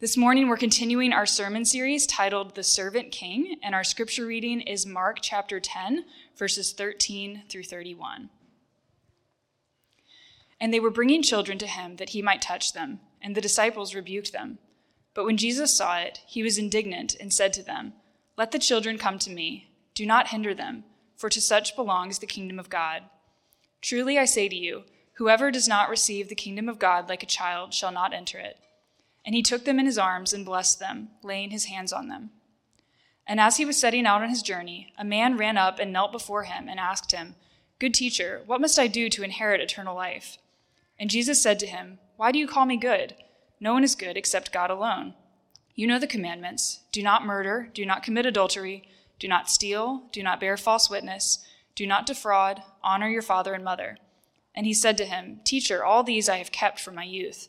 This morning, we're continuing our sermon series titled The Servant King, and our scripture reading is Mark chapter 10, verses 13 through 31. And they were bringing children to him that he might touch them, and the disciples rebuked them. But when Jesus saw it, he was indignant and said to them, Let the children come to me, do not hinder them, for to such belongs the kingdom of God. Truly I say to you, whoever does not receive the kingdom of God like a child shall not enter it. And he took them in his arms and blessed them, laying his hands on them. And as he was setting out on his journey, a man ran up and knelt before him and asked him, Good teacher, what must I do to inherit eternal life? And Jesus said to him, Why do you call me good? No one is good except God alone. You know the commandments do not murder, do not commit adultery, do not steal, do not bear false witness, do not defraud, honor your father and mother. And he said to him, Teacher, all these I have kept from my youth.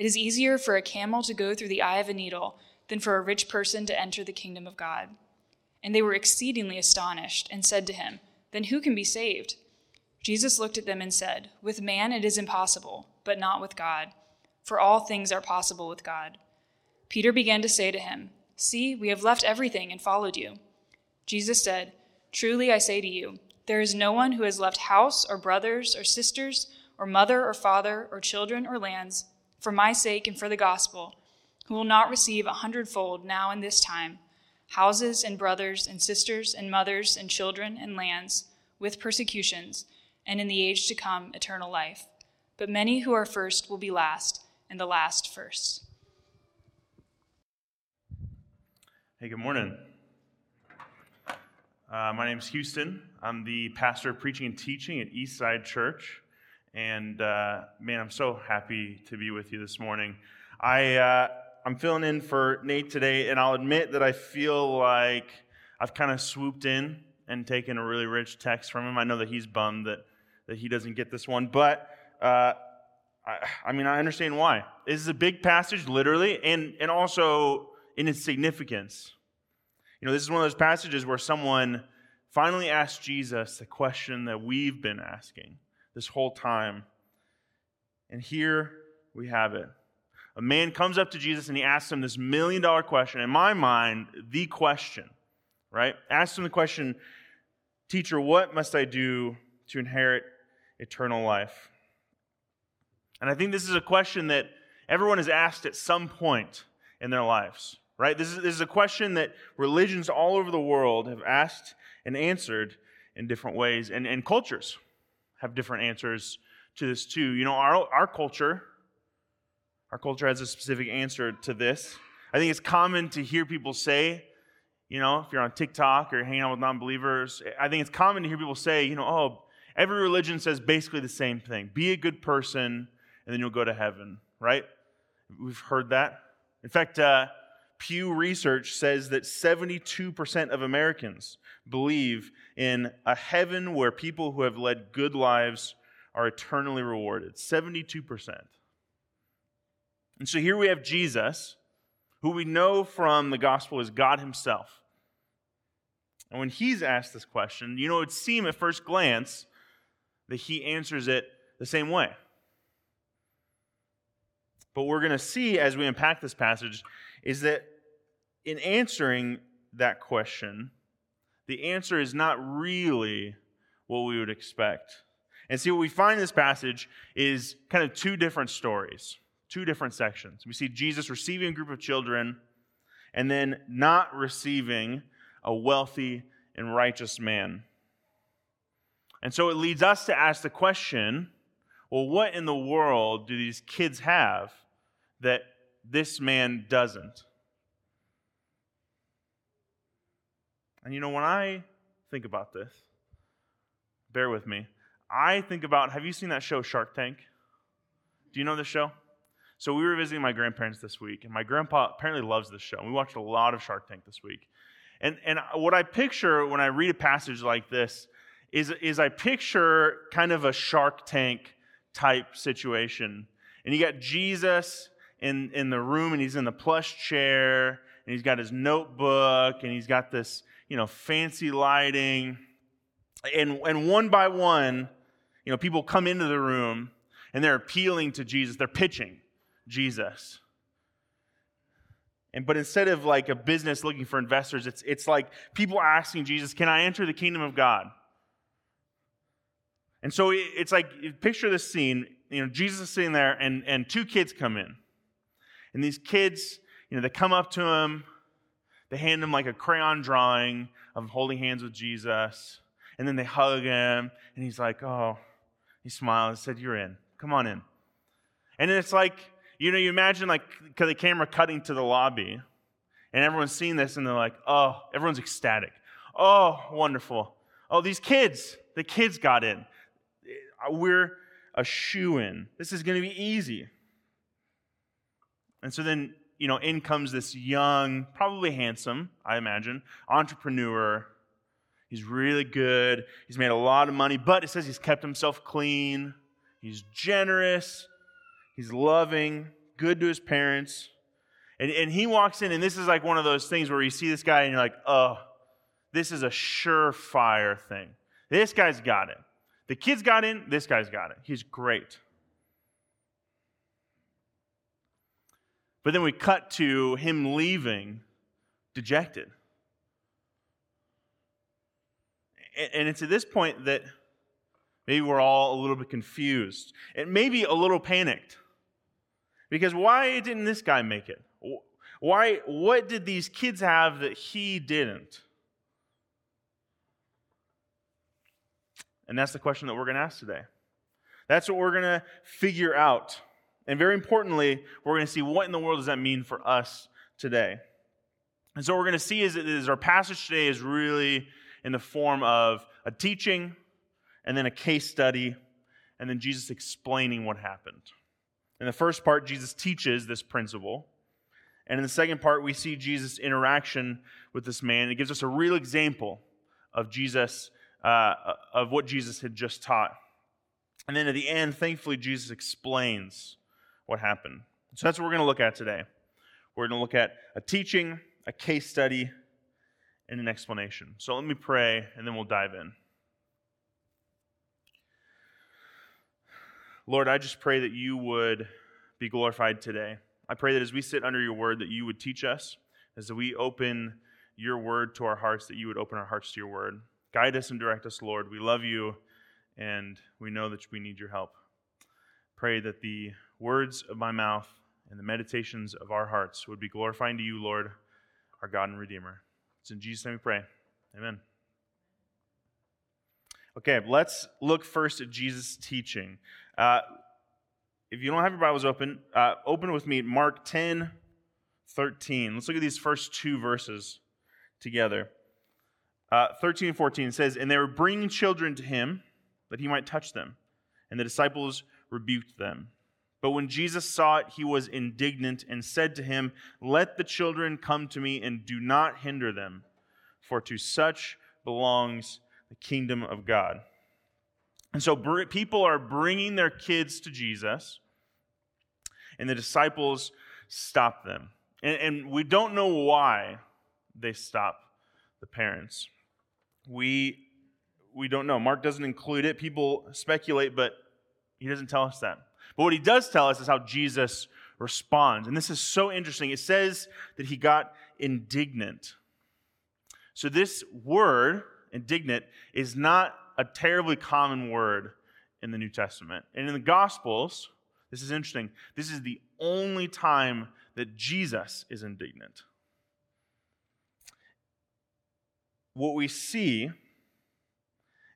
It is easier for a camel to go through the eye of a needle than for a rich person to enter the kingdom of God. And they were exceedingly astonished and said to him, Then who can be saved? Jesus looked at them and said, With man it is impossible, but not with God, for all things are possible with God. Peter began to say to him, See, we have left everything and followed you. Jesus said, Truly I say to you, there is no one who has left house or brothers or sisters or mother or father or children or lands for my sake and for the gospel, who will not receive a hundredfold now in this time houses and brothers and sisters and mothers and children and lands with persecutions, and in the age to come eternal life. But many who are first will be last, and the last first. Hey, good morning. Uh, my name is Houston. I'm the pastor of preaching and teaching at Eastside Church. And uh, man, I'm so happy to be with you this morning. I, uh, I'm filling in for Nate today, and I'll admit that I feel like I've kind of swooped in and taken a really rich text from him. I know that he's bummed that, that he doesn't get this one, but uh, I, I mean, I understand why. This is a big passage, literally, and, and also in its significance. You know, this is one of those passages where someone finally asked Jesus the question that we've been asking this whole time. And here we have it. A man comes up to Jesus and he asks him this million dollar question. In my mind, the question, right? Asks him the question, Teacher, what must I do to inherit eternal life? And I think this is a question that everyone has asked at some point in their lives, right? This is, this is a question that religions all over the world have asked and answered in different ways and, and cultures have different answers to this too. You know, our, our culture, our culture has a specific answer to this. I think it's common to hear people say, you know, if you're on TikTok or hanging out with non believers, I think it's common to hear people say, you know, oh, every religion says basically the same thing be a good person, and then you'll go to heaven, right? We've heard that. In fact, uh, Pew Research says that 72% of Americans believe in a heaven where people who have led good lives are eternally rewarded. 72%. And so here we have Jesus, who we know from the gospel is God Himself. And when He's asked this question, you know, it would seem at first glance that He answers it the same way. But we're going to see as we unpack this passage is that in answering that question, the answer is not really what we would expect. And see, what we find in this passage is kind of two different stories, two different sections. We see Jesus receiving a group of children and then not receiving a wealthy and righteous man. And so it leads us to ask the question well, what in the world do these kids have that this man doesn't? And you know, when I think about this, bear with me, I think about have you seen that show Shark Tank? Do you know this show? So we were visiting my grandparents this week, and my grandpa apparently loves this show. We watched a lot of Shark Tank this week. And, and what I picture when I read a passage like this is, is I picture kind of a Shark Tank type situation. And you got Jesus in, in the room, and he's in the plush chair, and he's got his notebook, and he's got this, you know, fancy lighting. And, and one by one, you know, people come into the room and they're appealing to Jesus. They're pitching Jesus. And but instead of like a business looking for investors, it's it's like people asking Jesus, "Can I enter the kingdom of God?" And so it's like picture this scene. You know, Jesus is sitting there, and and two kids come in, and these kids, you know, they come up to him, they hand him like a crayon drawing of holding hands with Jesus, and then they hug him, and he's like, "Oh," he smiled and said, "You're in. Come on in." And it's like you know, you imagine like the camera cutting to the lobby, and everyone's seeing this, and they're like, oh, everyone's ecstatic. Oh, wonderful. Oh, these kids, the kids got in. Uh, we're a shoo in. This is going to be easy. And so then, you know, in comes this young, probably handsome, I imagine, entrepreneur. He's really good. He's made a lot of money, but it says he's kept himself clean. He's generous. He's loving, good to his parents. And, and he walks in, and this is like one of those things where you see this guy and you're like, oh, this is a surefire thing. This guy's got it. The kids got in, this guy's got it. He's great. But then we cut to him leaving dejected. And it's at this point that maybe we're all a little bit confused and maybe a little panicked. Because why didn't this guy make it? Why, what did these kids have that he didn't? And that's the question that we're going to ask today. That's what we're going to figure out. And very importantly, we're going to see what in the world does that mean for us today. And so what we're going to see is, is our passage today is really in the form of a teaching and then a case study and then Jesus explaining what happened. In the first part, Jesus teaches this principle. And in the second part, we see Jesus' interaction with this man. It gives us a real example of Jesus, uh, of what Jesus had just taught. And then at the end, thankfully, Jesus explains what happened. So that's what we're going to look at today. We're going to look at a teaching, a case study, and an explanation. So let me pray, and then we'll dive in. Lord, I just pray that you would be glorified today. I pray that as we sit under your word, that you would teach us, as we open your word to our hearts, that you would open our hearts to your word. Guide us and direct us, Lord. We love you, and we know that we need your help. Pray that the words of my mouth and the meditations of our hearts would be glorifying to you, Lord, our God and Redeemer. It's in Jesus' name we pray. Amen. Okay, let's look first at Jesus' teaching. Uh, if you don't have your Bibles open, uh, open with me Mark 10, 13. Let's look at these first two verses together. Uh, 13 and 14 says, And they were bringing children to him that he might touch them. And the disciples rebuked them. But when Jesus saw it, he was indignant and said to him, Let the children come to me and do not hinder them, for to such belongs the kingdom of God. And so people are bringing their kids to Jesus, and the disciples stop them. And, and we don't know why they stop the parents. We, we don't know. Mark doesn't include it. People speculate, but he doesn't tell us that. But what he does tell us is how Jesus responds. And this is so interesting. It says that he got indignant. So, this word, indignant, is not a terribly common word in the New Testament. And in the Gospels, this is interesting, this is the only time that Jesus is indignant. What we see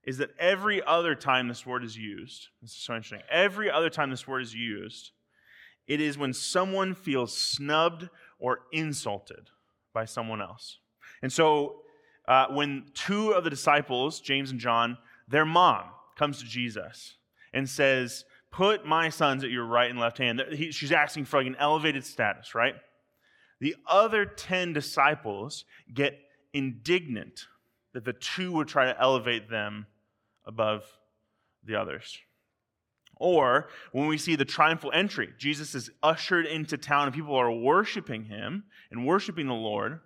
is that every other time this word is used, this is so interesting, every other time this word is used, it is when someone feels snubbed or insulted by someone else. And so uh, when two of the disciples, James and John, their mom comes to Jesus and says, Put my sons at your right and left hand. He, she's asking for like an elevated status, right? The other 10 disciples get indignant that the two would try to elevate them above the others. Or when we see the triumphal entry, Jesus is ushered into town and people are worshiping him and worshiping the Lord,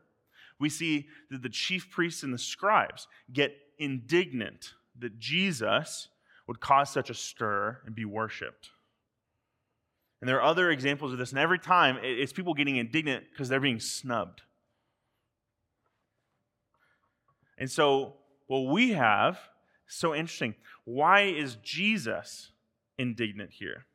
we see that the chief priests and the scribes get indignant that Jesus would cause such a stir and be worshiped. And there are other examples of this, and every time it's people getting indignant because they're being snubbed. And so, what we have, so interesting. Why is Jesus indignant here?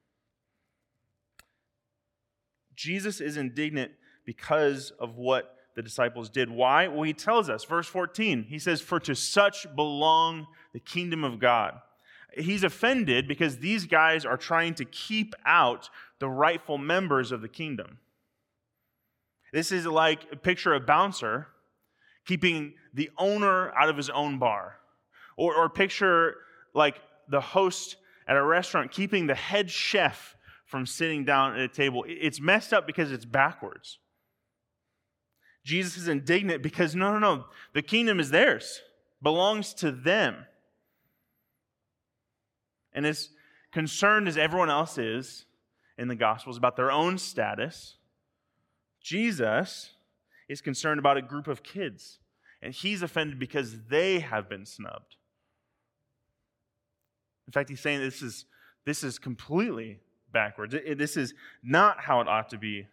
Jesus is indignant because of what the disciples did. Why? Well, he tells us, verse 14, he says, For to such belong the kingdom of God. He's offended because these guys are trying to keep out the rightful members of the kingdom. This is like a picture of a bouncer keeping the owner out of his own bar. Or, or picture like the host at a restaurant keeping the head chef from sitting down at a table. It's messed up because it's backwards. Jesus is indignant because no, no, no, the kingdom is theirs, belongs to them. And as concerned as everyone else is in the Gospels about their own status, Jesus is concerned about a group of kids. And he's offended because they have been snubbed. In fact, he's saying this is, this is completely backwards. It, it, this is not how it ought to be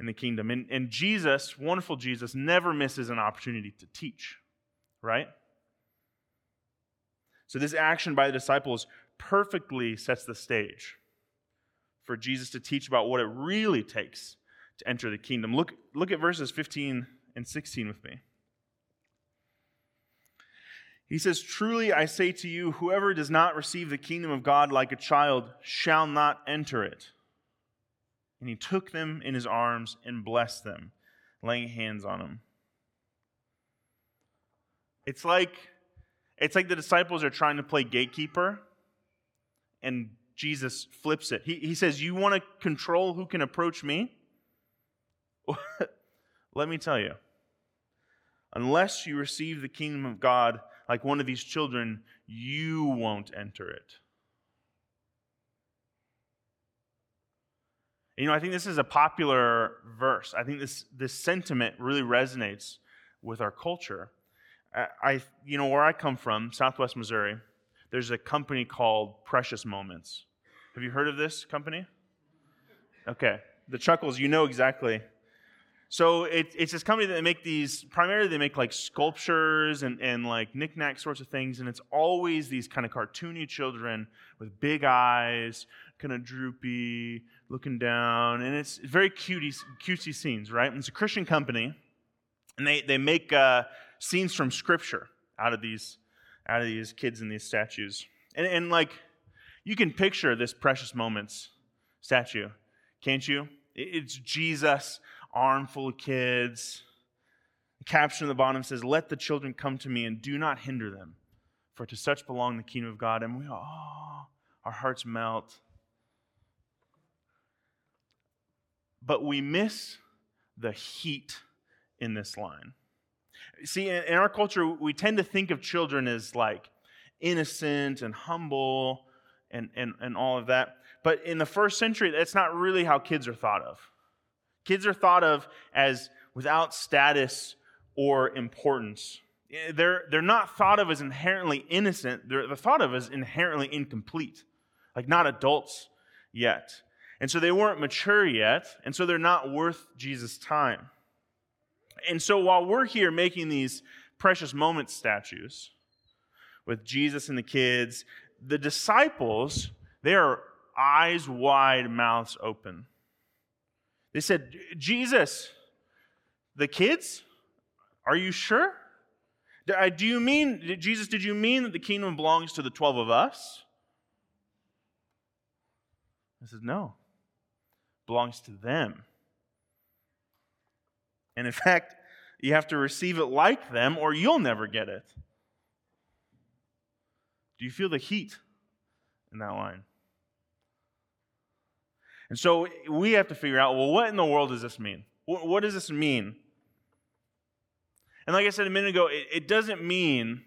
in the kingdom. And, and Jesus, wonderful Jesus, never misses an opportunity to teach, right? So, this action by the disciples perfectly sets the stage for Jesus to teach about what it really takes to enter the kingdom. Look, look at verses 15 and 16 with me. He says, Truly I say to you, whoever does not receive the kingdom of God like a child shall not enter it. And he took them in his arms and blessed them, laying hands on them. It's like it's like the disciples are trying to play gatekeeper, and Jesus flips it. He, he says, You want to control who can approach me? Let me tell you, unless you receive the kingdom of God like one of these children, you won't enter it. You know, I think this is a popular verse. I think this, this sentiment really resonates with our culture. I, I, you know, where I come from, Southwest Missouri, there's a company called Precious Moments. Have you heard of this company? Okay. The chuckles, you know exactly so it, it's this company that make these, primarily they make like sculptures and, and like knickknack sorts of things, and it's always these kind of cartoony children with big eyes, kind of droopy, looking down, and it's very cutesy, cutesy scenes, right? And it's a Christian company, and they, they make uh, scenes from Scripture out of these out of these kids and these statues. And, and like, you can picture this precious moments statue, can't you? It's Jesus armful of kids. The caption at the bottom says, Let the children come to me and do not hinder them, for to such belong the kingdom of God. And we, oh, our hearts melt. But we miss the heat in this line. See, in our culture, we tend to think of children as like innocent and humble and, and, and all of that. But in the first century, that's not really how kids are thought of. Kids are thought of as without status or importance. Eh, they're, they're not thought of as inherently innocent, they're, they're thought of as inherently incomplete, like not adults yet. And so they weren't mature yet, and so they're not worth Jesus' time. And so while we're here making these precious moment statues with Jesus and the kids, the disciples, they are eyes wide, mouths open. They said, Jesus, the kids, are you sure? Do you mean, Jesus, did you mean that the kingdom belongs to the 12 of us? I said, no, belongs to them. And in fact, you have to receive it like them or you'll never get it. Do you feel the heat in that line? And so we have to figure out well, what in the world does this mean? What, what does this mean? And like I said a minute ago, it, it doesn't mean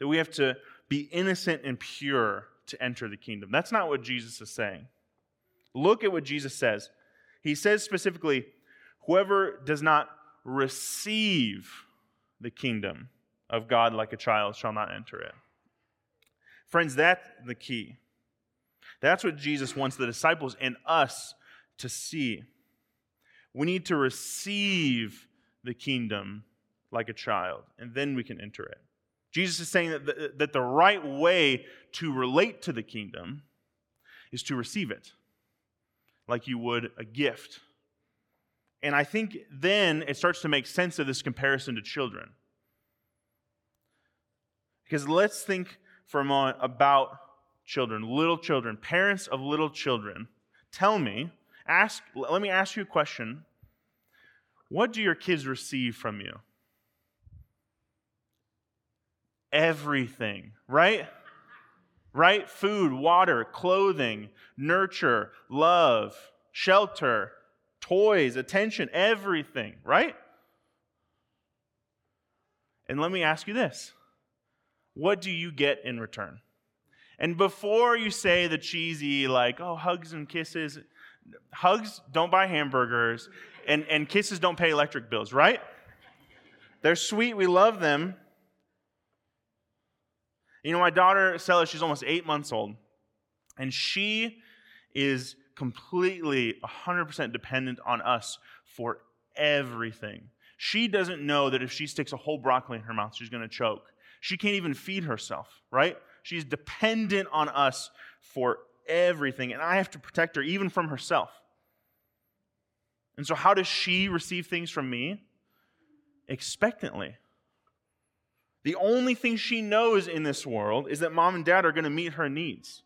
that we have to be innocent and pure to enter the kingdom. That's not what Jesus is saying. Look at what Jesus says. He says specifically, whoever does not receive the kingdom of God like a child shall not enter it. Friends, that's the key. That's what Jesus wants the disciples and us to see. We need to receive the kingdom like a child, and then we can enter it. Jesus is saying that the, that the right way to relate to the kingdom is to receive it like you would a gift. And I think then it starts to make sense of this comparison to children. Because let's think for a moment about children, little children, parents of little children. Tell me, ask, let me ask you a question. What do your kids receive from you? Everything, right? Right? Food, water, clothing, nurture, love, shelter, toys, attention, everything, right? And let me ask you this what do you get in return? And before you say the cheesy, like, oh, hugs and kisses, hugs don't buy hamburgers, and, and kisses don't pay electric bills, right? They're sweet, we love them. You know, my daughter, Stella, she's almost eight months old, and she is completely 100% dependent on us for everything. She doesn't know that if she sticks a whole broccoli in her mouth, she's going to choke. She can't even feed herself, right? She's dependent on us for everything, and I have to protect her even from herself. And so, how does she receive things from me? Expectantly. The only thing she knows in this world is that mom and dad are going to meet her needs.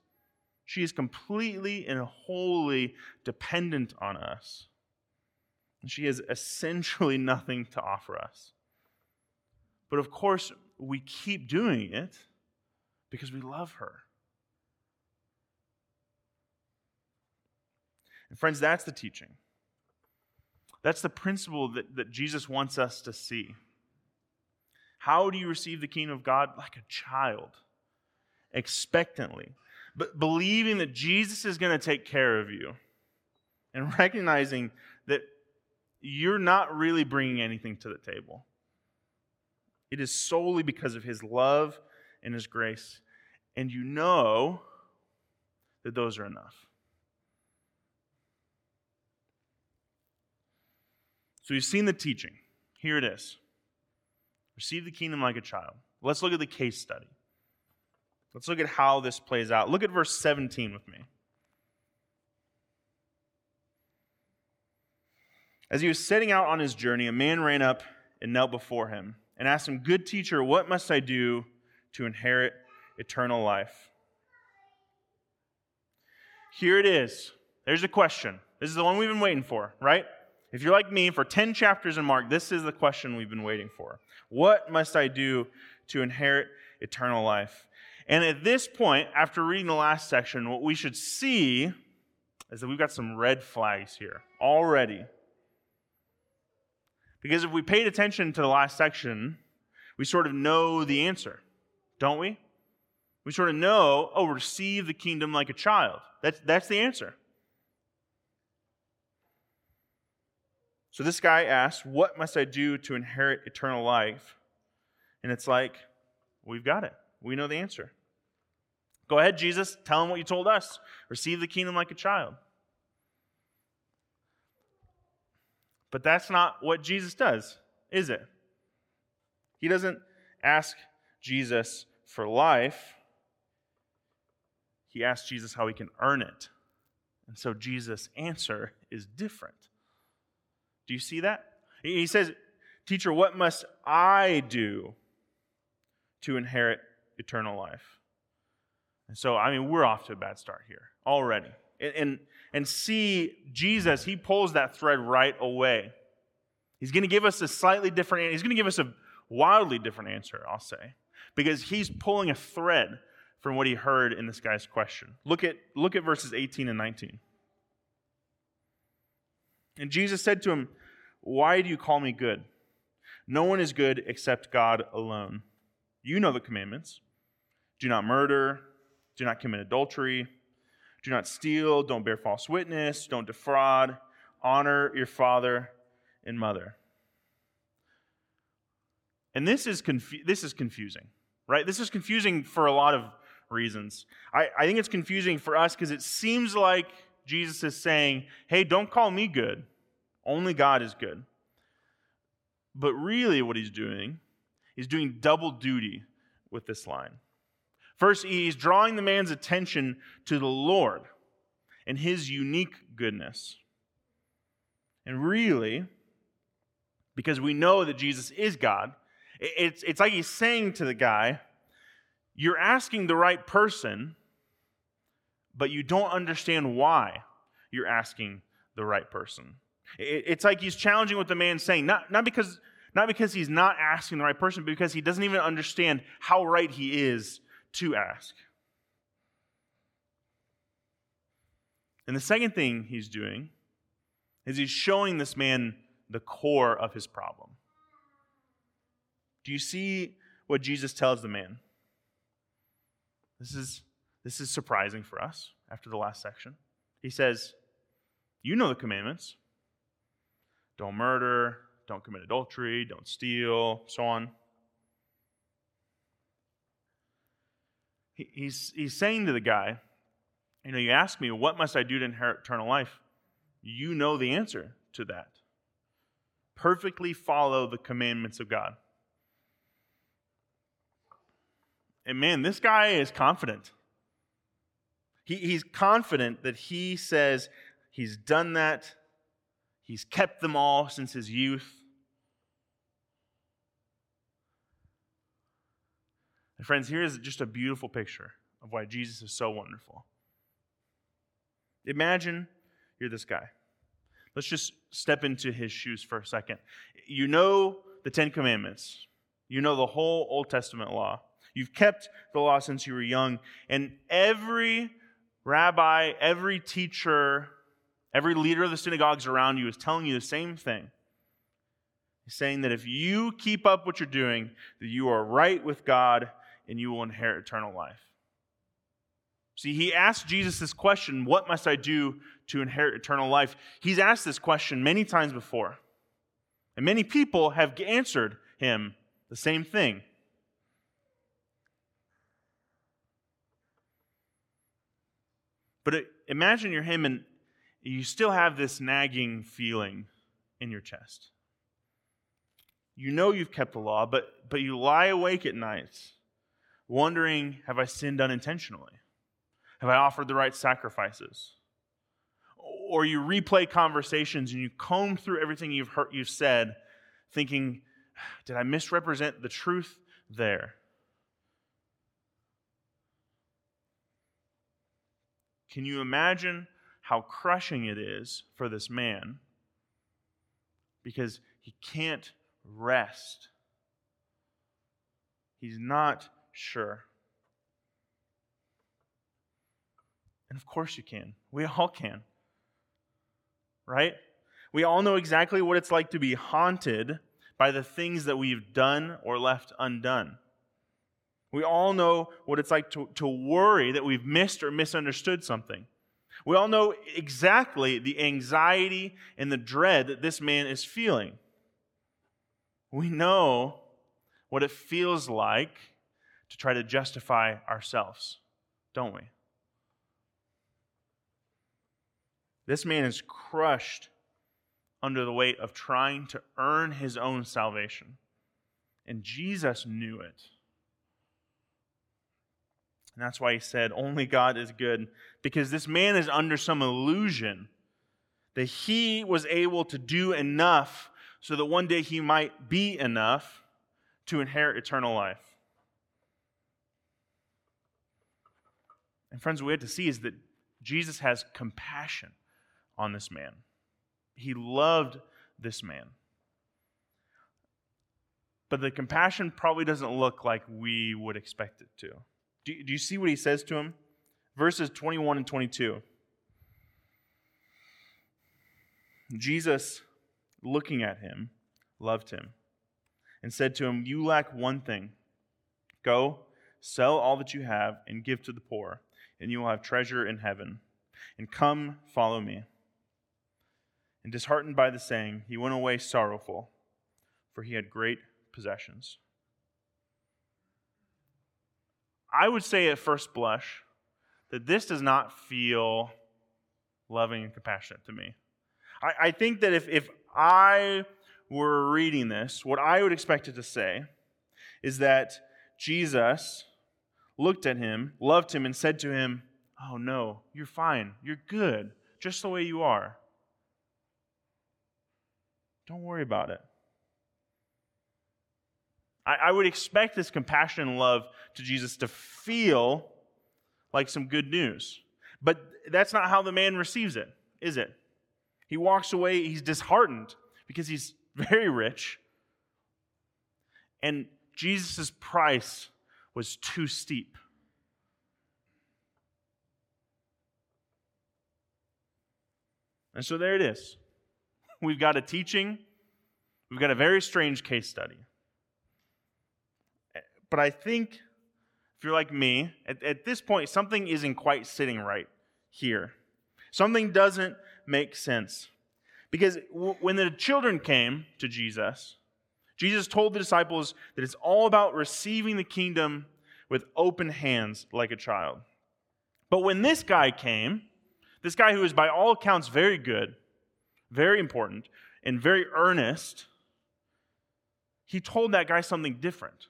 She is completely and wholly dependent on us. And she has essentially nothing to offer us. But of course, we keep doing it because we love her. And friends, that's the teaching. That's the principle that, that Jesus wants us to see. How do you receive the kingdom of God? Like a child, expectantly, but believing that Jesus is going to take care of you and recognizing that you're not really bringing anything to the table. It is solely because of his love and his grace. And you know that those are enough. So you've seen the teaching. Here it is Receive the kingdom like a child. Let's look at the case study. Let's look at how this plays out. Look at verse 17 with me. As he was setting out on his journey, a man ran up and knelt before him and asked him, Good teacher, what must I do to inherit eternal life? Here it is. There's a question. This is the one we've been waiting for, right? If you're like me, for 10 chapters in Mark, this is the question we've been waiting for. What must I do to inherit eternal life? And at this point, after reading the last section, what we should see is that we've got some red flags here already. Because if we paid attention to the last section, we sort of know the answer, don't we? We sort of know, oh, receive the kingdom like a child. That's, that's the answer. So this guy asks, What must I do to inherit eternal life? And it's like, We've got it. We know the answer. Go ahead, Jesus, tell him what you told us. Receive the kingdom like a child. But that's not what Jesus does, is it? He doesn't ask Jesus for life, he asks Jesus how he can earn it. And so Jesus' answer is different. Do you see that? He says, Teacher, what must I do to inherit eternal life? And so, I mean, we're off to a bad start here already. And, and, and see, Jesus, he pulls that thread right away. He's going to give us a slightly different, he's going to give us a wildly different answer, I'll say, because he's pulling a thread from what he heard in this guy's question. Look at, look at verses 18 and 19. And Jesus said to him, Why do you call me good? No one is good except God alone. You know the commandments do not murder, do not commit adultery, do not steal, don't bear false witness, don't defraud, honor your father and mother. And this is, confu- this is confusing, right? This is confusing for a lot of reasons. I, I think it's confusing for us because it seems like Jesus is saying, hey, don't call me good. Only God is good. But really, what he's doing, he's doing double duty with this line. First, he's drawing the man's attention to the Lord and his unique goodness. And really, because we know that Jesus is God, it's, it's like he's saying to the guy, You're asking the right person, but you don't understand why you're asking the right person. It's like he's challenging what the man's saying, not, not, because, not because he's not asking the right person, but because he doesn't even understand how right he is to ask. And the second thing he's doing is he's showing this man the core of his problem. Do you see what Jesus tells the man? This is, this is surprising for us after the last section. He says, You know the commandments don't murder, don't commit adultery, don't steal, so on. he's, he's saying to the guy, You know, you ask me, what must I do to inherit eternal life? You know the answer to that. Perfectly follow the commandments of God. And man, this guy is confident. He, he's confident that he says he's done that, he's kept them all since his youth. And friends, here is just a beautiful picture of why Jesus is so wonderful. Imagine you're this guy. Let's just step into his shoes for a second. You know the Ten Commandments, you know the whole Old Testament law. You've kept the law since you were young, and every rabbi, every teacher, every leader of the synagogues around you is telling you the same thing. He's saying that if you keep up what you're doing, that you are right with God and you will inherit eternal life. See, he asked Jesus this question What must I do to inherit eternal life? He's asked this question many times before. And many people have answered him the same thing. But it, imagine you're him and you still have this nagging feeling in your chest. You know you've kept the law, but, but you lie awake at nights wondering have I sinned unintentionally? Have I offered the right sacrifices? Or you replay conversations and you comb through everything you've heard you've said, thinking, did I misrepresent the truth there? Can you imagine how crushing it is for this man? Because he can't rest. He's not Sure. And of course you can. We all can. Right? We all know exactly what it's like to be haunted by the things that we've done or left undone. We all know what it's like to, to worry that we've missed or misunderstood something. We all know exactly the anxiety and the dread that this man is feeling. We know what it feels like to try to justify ourselves, don't we? This man is crushed under the weight of trying to earn his own salvation. And Jesus knew it. And that's why he said, Only God is good. Because this man is under some illusion that he was able to do enough so that one day he might be enough to inherit eternal life. And friends, what we have to see is that Jesus has compassion on this man. He loved this man. But the compassion probably doesn't look like we would expect it to. Do, do you see what he says to him? Verses 21 and 22. Jesus, looking at him, loved him and said to him, You lack one thing. Go, sell all that you have and give to the poor, and you will have treasure in heaven. And come, follow me. And disheartened by the saying, he went away sorrowful, for he had great possessions. I would say at first blush that this does not feel loving and compassionate to me. I, I think that if, if I were reading this, what I would expect it to say is that Jesus looked at him, loved him, and said to him, Oh, no, you're fine. You're good, just the way you are. Don't worry about it. I, I would expect this compassion and love to Jesus to feel like some good news. But that's not how the man receives it, is it? He walks away, he's disheartened because he's very rich. And Jesus' price was too steep. And so there it is. We've got a teaching, we've got a very strange case study. But I think if you're like me, at, at this point, something isn't quite sitting right here. Something doesn't make sense. Because w- when the children came to Jesus, Jesus told the disciples that it's all about receiving the kingdom with open hands like a child. But when this guy came, this guy who is by all accounts very good, very important, and very earnest, he told that guy something different.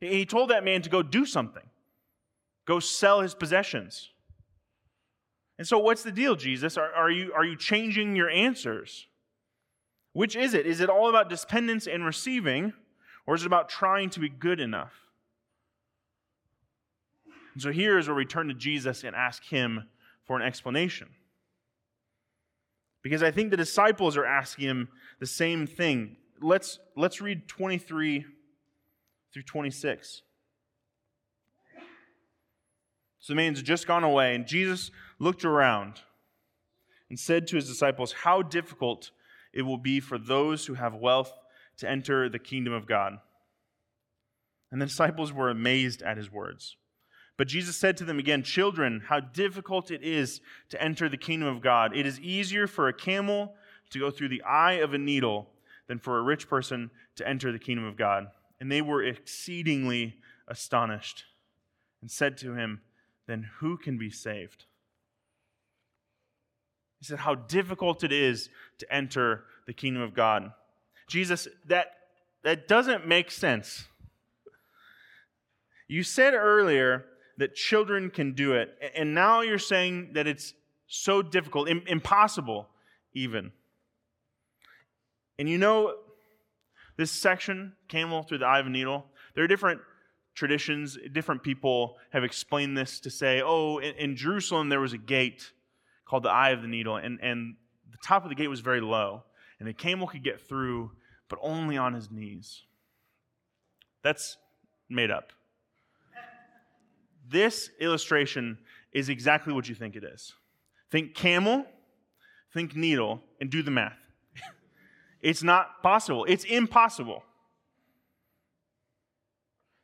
He told that man to go do something, go sell his possessions. And so, what's the deal, Jesus? Are, are, you, are you changing your answers? Which is it? Is it all about dependence and receiving, or is it about trying to be good enough? And so, here is where we turn to Jesus and ask him for an explanation. Because I think the disciples are asking him the same thing. Let's, let's read 23 through 26. So the man's just gone away, and Jesus looked around and said to his disciples, How difficult it will be for those who have wealth to enter the kingdom of God. And the disciples were amazed at his words. But Jesus said to them again, Children, how difficult it is to enter the kingdom of God. It is easier for a camel to go through the eye of a needle than for a rich person to enter the kingdom of God. And they were exceedingly astonished and said to him, Then who can be saved? He said, How difficult it is to enter the kingdom of God. Jesus, that, that doesn't make sense. You said earlier that children can do it, and now you're saying that it's so difficult, impossible even. And you know, this section, camel through the eye of a needle, there are different traditions. Different people have explained this to say, oh, in, in Jerusalem there was a gate called the eye of the needle, and, and the top of the gate was very low, and a camel could get through, but only on his knees. That's made up. This illustration is exactly what you think it is. Think camel, think needle, and do the math. It's not possible. It's impossible.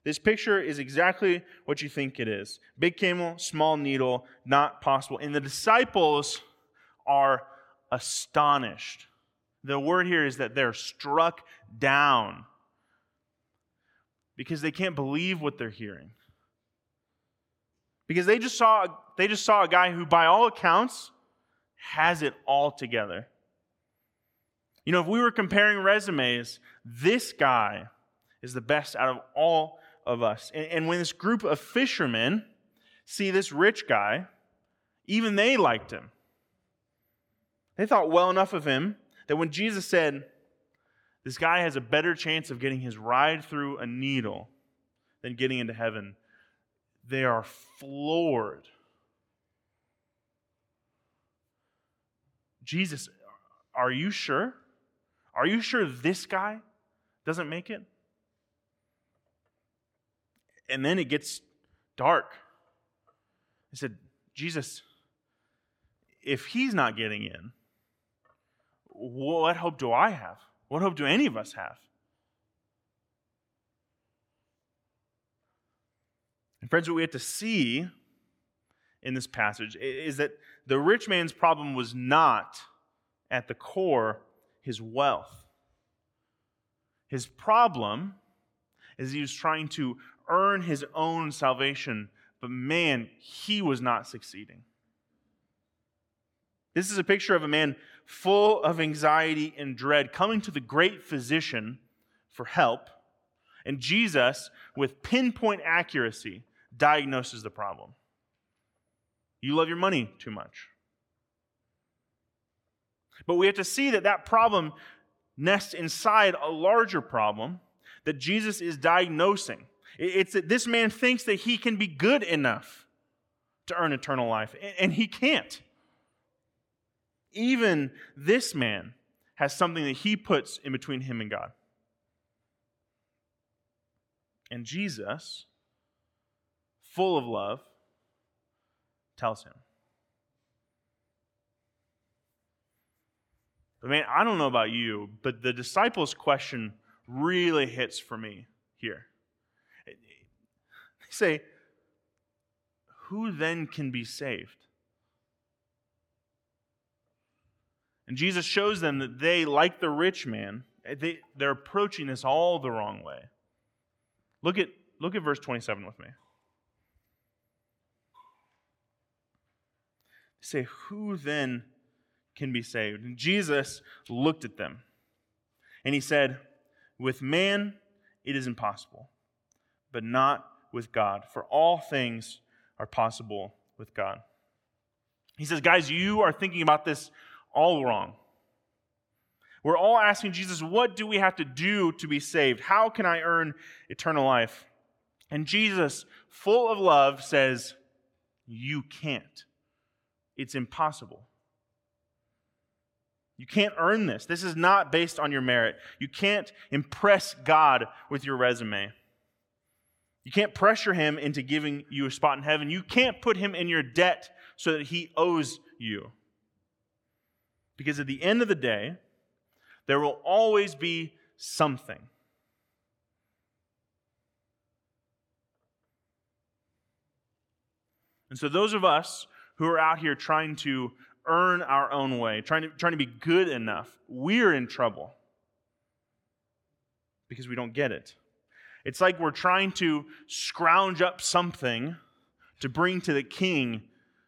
This picture is exactly what you think it is big camel, small needle, not possible. And the disciples are astonished. The word here is that they're struck down because they can't believe what they're hearing. Because they just saw they just saw a guy who by all accounts has it all together. You know, if we were comparing resumes, this guy is the best out of all of us. And, and when this group of fishermen see this rich guy, even they liked him. They thought well enough of him that when Jesus said, This guy has a better chance of getting his ride through a needle than getting into heaven, they are floored. Jesus, are you sure? Are you sure this guy doesn't make it? And then it gets dark. I said, Jesus, if he's not getting in, what hope do I have? What hope do any of us have? And, friends, what we have to see in this passage is that the rich man's problem was not at the core his wealth. His problem is he was trying to earn his own salvation, but man, he was not succeeding. This is a picture of a man full of anxiety and dread coming to the great physician for help, and Jesus, with pinpoint accuracy, diagnoses the problem. You love your money too much. But we have to see that that problem nests inside a larger problem that Jesus is diagnosing. It's that this man thinks that he can be good enough to earn eternal life, and he can't. Even this man has something that he puts in between him and God. And Jesus, full of love, tells him. But man, I don't know about you, but the disciples' question really hits for me here. They say, Who then can be saved? And Jesus shows them that they, like the rich man, they, they're approaching this all the wrong way. Look at, look at verse 27 with me. They say, Who then can be saved? And Jesus looked at them and he said, With man it is impossible, but not with God, for all things are possible with God. He says, Guys, you are thinking about this all wrong. We're all asking Jesus, What do we have to do to be saved? How can I earn eternal life? And Jesus, full of love, says, You can't. It's impossible. You can't earn this. This is not based on your merit. You can't impress God with your resume. You can't pressure him into giving you a spot in heaven. You can't put him in your debt so that he owes you. Because at the end of the day, there will always be something. And so, those of us who are out here trying to earn our own way, trying to, trying to be good enough, we're in trouble because we don't get it. It's like we're trying to scrounge up something to bring to the king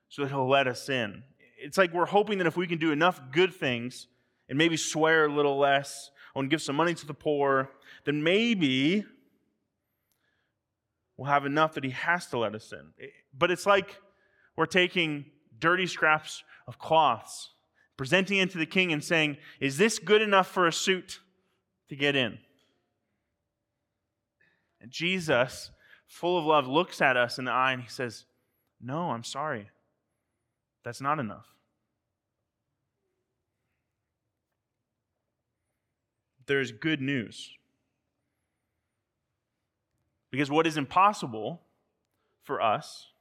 so that he'll let us in. It's like we're hoping that if we can do enough good things and maybe swear a little less and give some money to the poor, then maybe we'll have enough that he has to let us in. But it's like we're taking dirty scraps of cloths, presenting it to the king and saying, Is this good enough for a suit to get in? And Jesus, full of love, looks at us in the eye and he says, No, I'm sorry. That's not enough. There's good news. Because what is impossible for us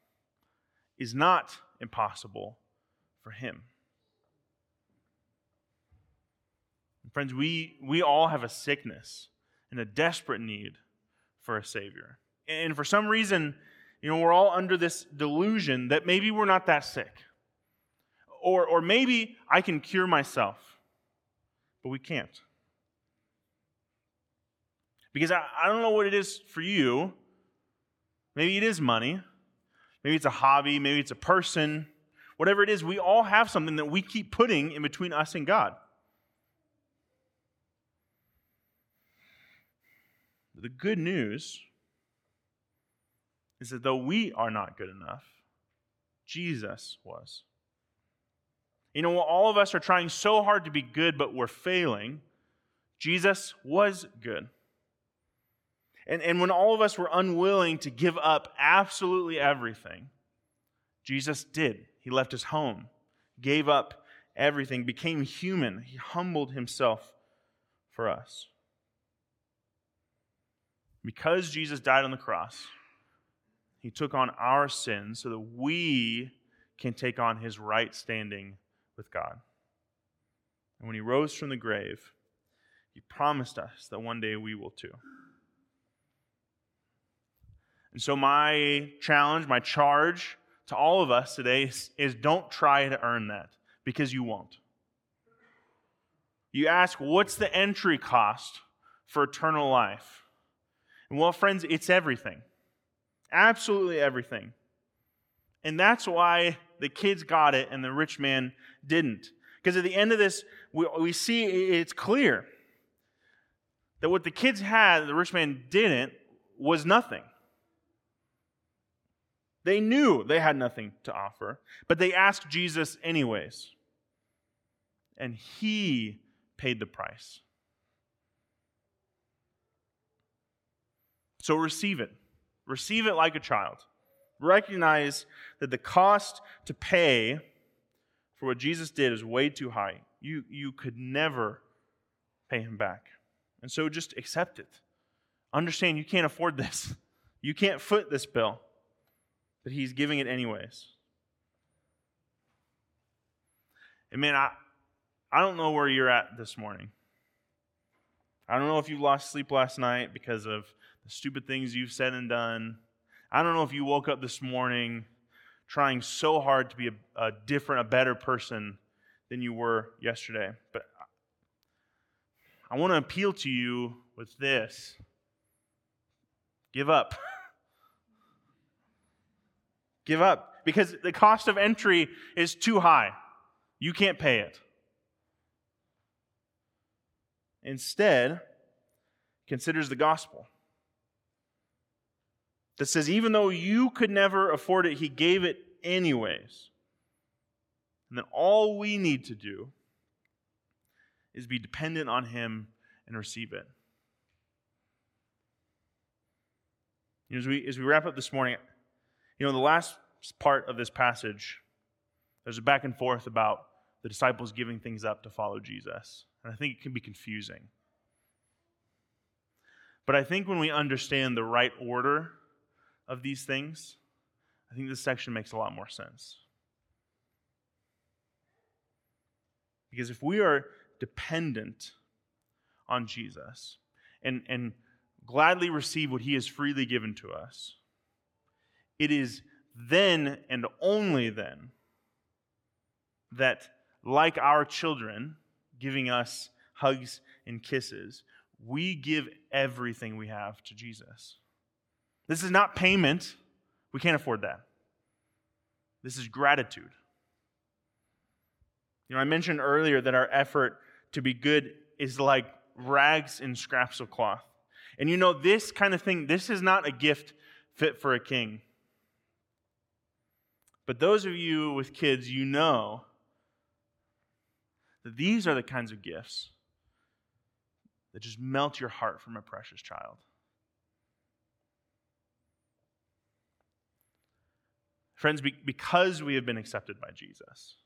is not impossible for him. And Friends, we, we all have a sickness and a desperate need for a Savior. And for some reason, you know, we're all under this delusion that maybe we're not that sick. Or, or maybe I can cure myself, but we can't. Because I, I don't know what it is for you. Maybe it is money. Maybe it's a hobby. Maybe it's a person. Whatever it is, we all have something that we keep putting in between us and God. The good news is that though we are not good enough, Jesus was. You know, all of us are trying so hard to be good, but we're failing. Jesus was good. And, and when all of us were unwilling to give up absolutely everything, Jesus did. He left his home, gave up everything, became human. He humbled himself for us. Because Jesus died on the cross, he took on our sins so that we can take on his right standing with God. And when he rose from the grave, he promised us that one day we will too. And so, my challenge, my charge to all of us today is, is don't try to earn that because you won't. You ask, what's the entry cost for eternal life? And well, friends, it's everything. Absolutely everything. And that's why the kids got it and the rich man didn't. Because at the end of this, we, we see it's clear that what the kids had, the rich man didn't, was nothing. They knew they had nothing to offer, but they asked Jesus anyways. And he paid the price. So receive it. Receive it like a child. Recognize that the cost to pay for what Jesus did is way too high. You, you could never pay him back. And so just accept it. Understand you can't afford this. You can't foot this bill but he's giving it anyways. And man, I, I don't know where you're at this morning. I don't know if you lost sleep last night because of the stupid things you've said and done. I don't know if you woke up this morning trying so hard to be a, a different, a better person than you were yesterday. But I want to appeal to you with this give up. Give up because the cost of entry is too high. You can't pay it. Instead, considers the gospel that says even though you could never afford it, he gave it anyways. And then all we need to do is be dependent on him and receive it. As we as we wrap up this morning, you know, the last part of this passage, there's a back and forth about the disciples giving things up to follow Jesus. And I think it can be confusing. But I think when we understand the right order of these things, I think this section makes a lot more sense. Because if we are dependent on Jesus and, and gladly receive what he has freely given to us, it is then and only then that, like our children giving us hugs and kisses, we give everything we have to Jesus. This is not payment. We can't afford that. This is gratitude. You know, I mentioned earlier that our effort to be good is like rags and scraps of cloth. And you know, this kind of thing, this is not a gift fit for a king. But those of you with kids, you know that these are the kinds of gifts that just melt your heart from a precious child. Friends, because we have been accepted by Jesus,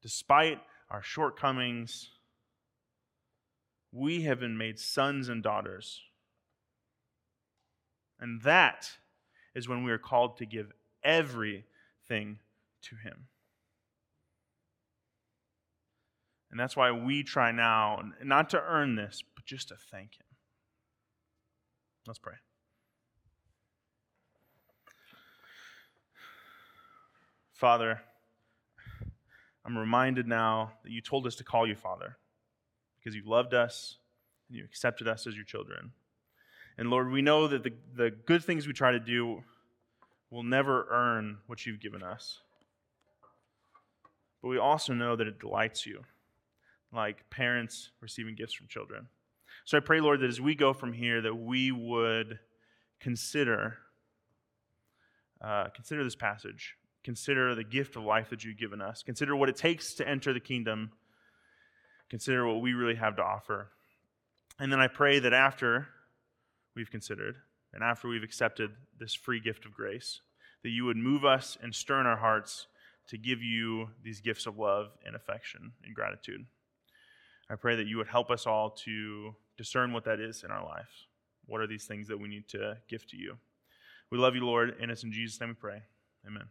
despite our shortcomings, we have been made sons and daughters. And that is when we are called to give every to Him. And that's why we try now, not to earn this, but just to thank Him. Let's pray. Father, I'm reminded now that you told us to call you Father because you loved us and you accepted us as your children. And Lord, we know that the, the good things we try to do will never earn what you've given us. But we also know that it delights you, like parents receiving gifts from children. So I pray, Lord, that as we go from here, that we would consider uh, consider this passage. Consider the gift of life that you've given us. Consider what it takes to enter the kingdom. Consider what we really have to offer. And then I pray that after we've considered, and after we've accepted this free gift of grace, that you would move us and stir in our hearts to give you these gifts of love and affection and gratitude. I pray that you would help us all to discern what that is in our life. What are these things that we need to give to you? We love you, Lord, and it's in Jesus' name we pray. Amen.